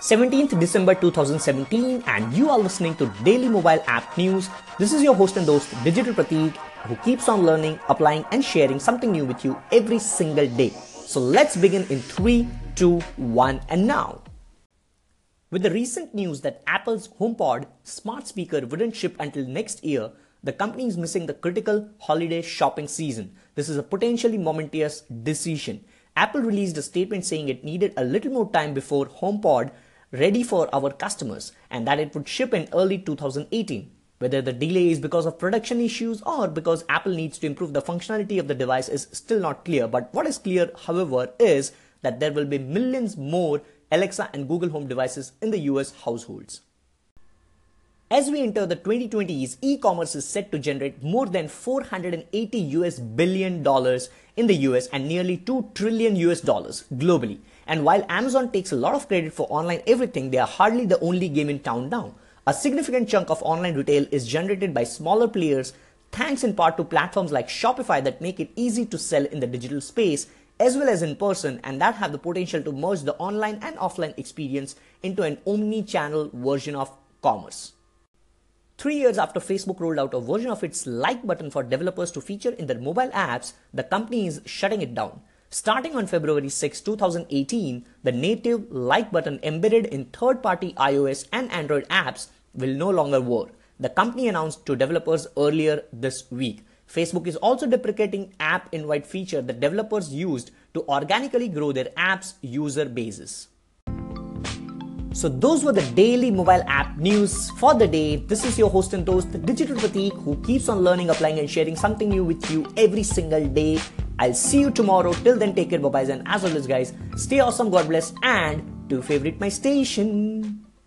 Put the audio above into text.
17th December 2017 and you are listening to Daily Mobile App News. This is your host and host Digital Pratik who keeps on learning, applying and sharing something new with you every single day. So let's begin in 3, 2, 1 and now. With the recent news that Apple's HomePod smart speaker wouldn't ship until next year, the company is missing the critical holiday shopping season. This is a potentially momentous decision. Apple released a statement saying it needed a little more time before HomePod ready for our customers and that it would ship in early 2018. Whether the delay is because of production issues or because Apple needs to improve the functionality of the device is still not clear. But what is clear, however, is that there will be millions more Alexa and Google Home devices in the US households. As we enter the 2020s, e-commerce is set to generate more than 480 US billion dollars in the US and nearly 2 trillion US dollars globally. And while Amazon takes a lot of credit for online everything, they are hardly the only game in town now. A significant chunk of online retail is generated by smaller players thanks in part to platforms like Shopify that make it easy to sell in the digital space as well as in person and that have the potential to merge the online and offline experience into an omni-channel version of commerce. Three years after Facebook rolled out a version of its like button for developers to feature in their mobile apps, the company is shutting it down. Starting on February 6, 2018, the native like button embedded in third-party iOS and Android apps will no longer work. The company announced to developers earlier this week. Facebook is also deprecating app invite feature that developers used to organically grow their app's user bases. So those were the daily mobile app news for the day. This is your host and host, the Digital Pratik, who keeps on learning, applying, and sharing something new with you every single day. I'll see you tomorrow. Till then, take care, bye bye, and as always, guys, stay awesome, God bless, and do favorite my station.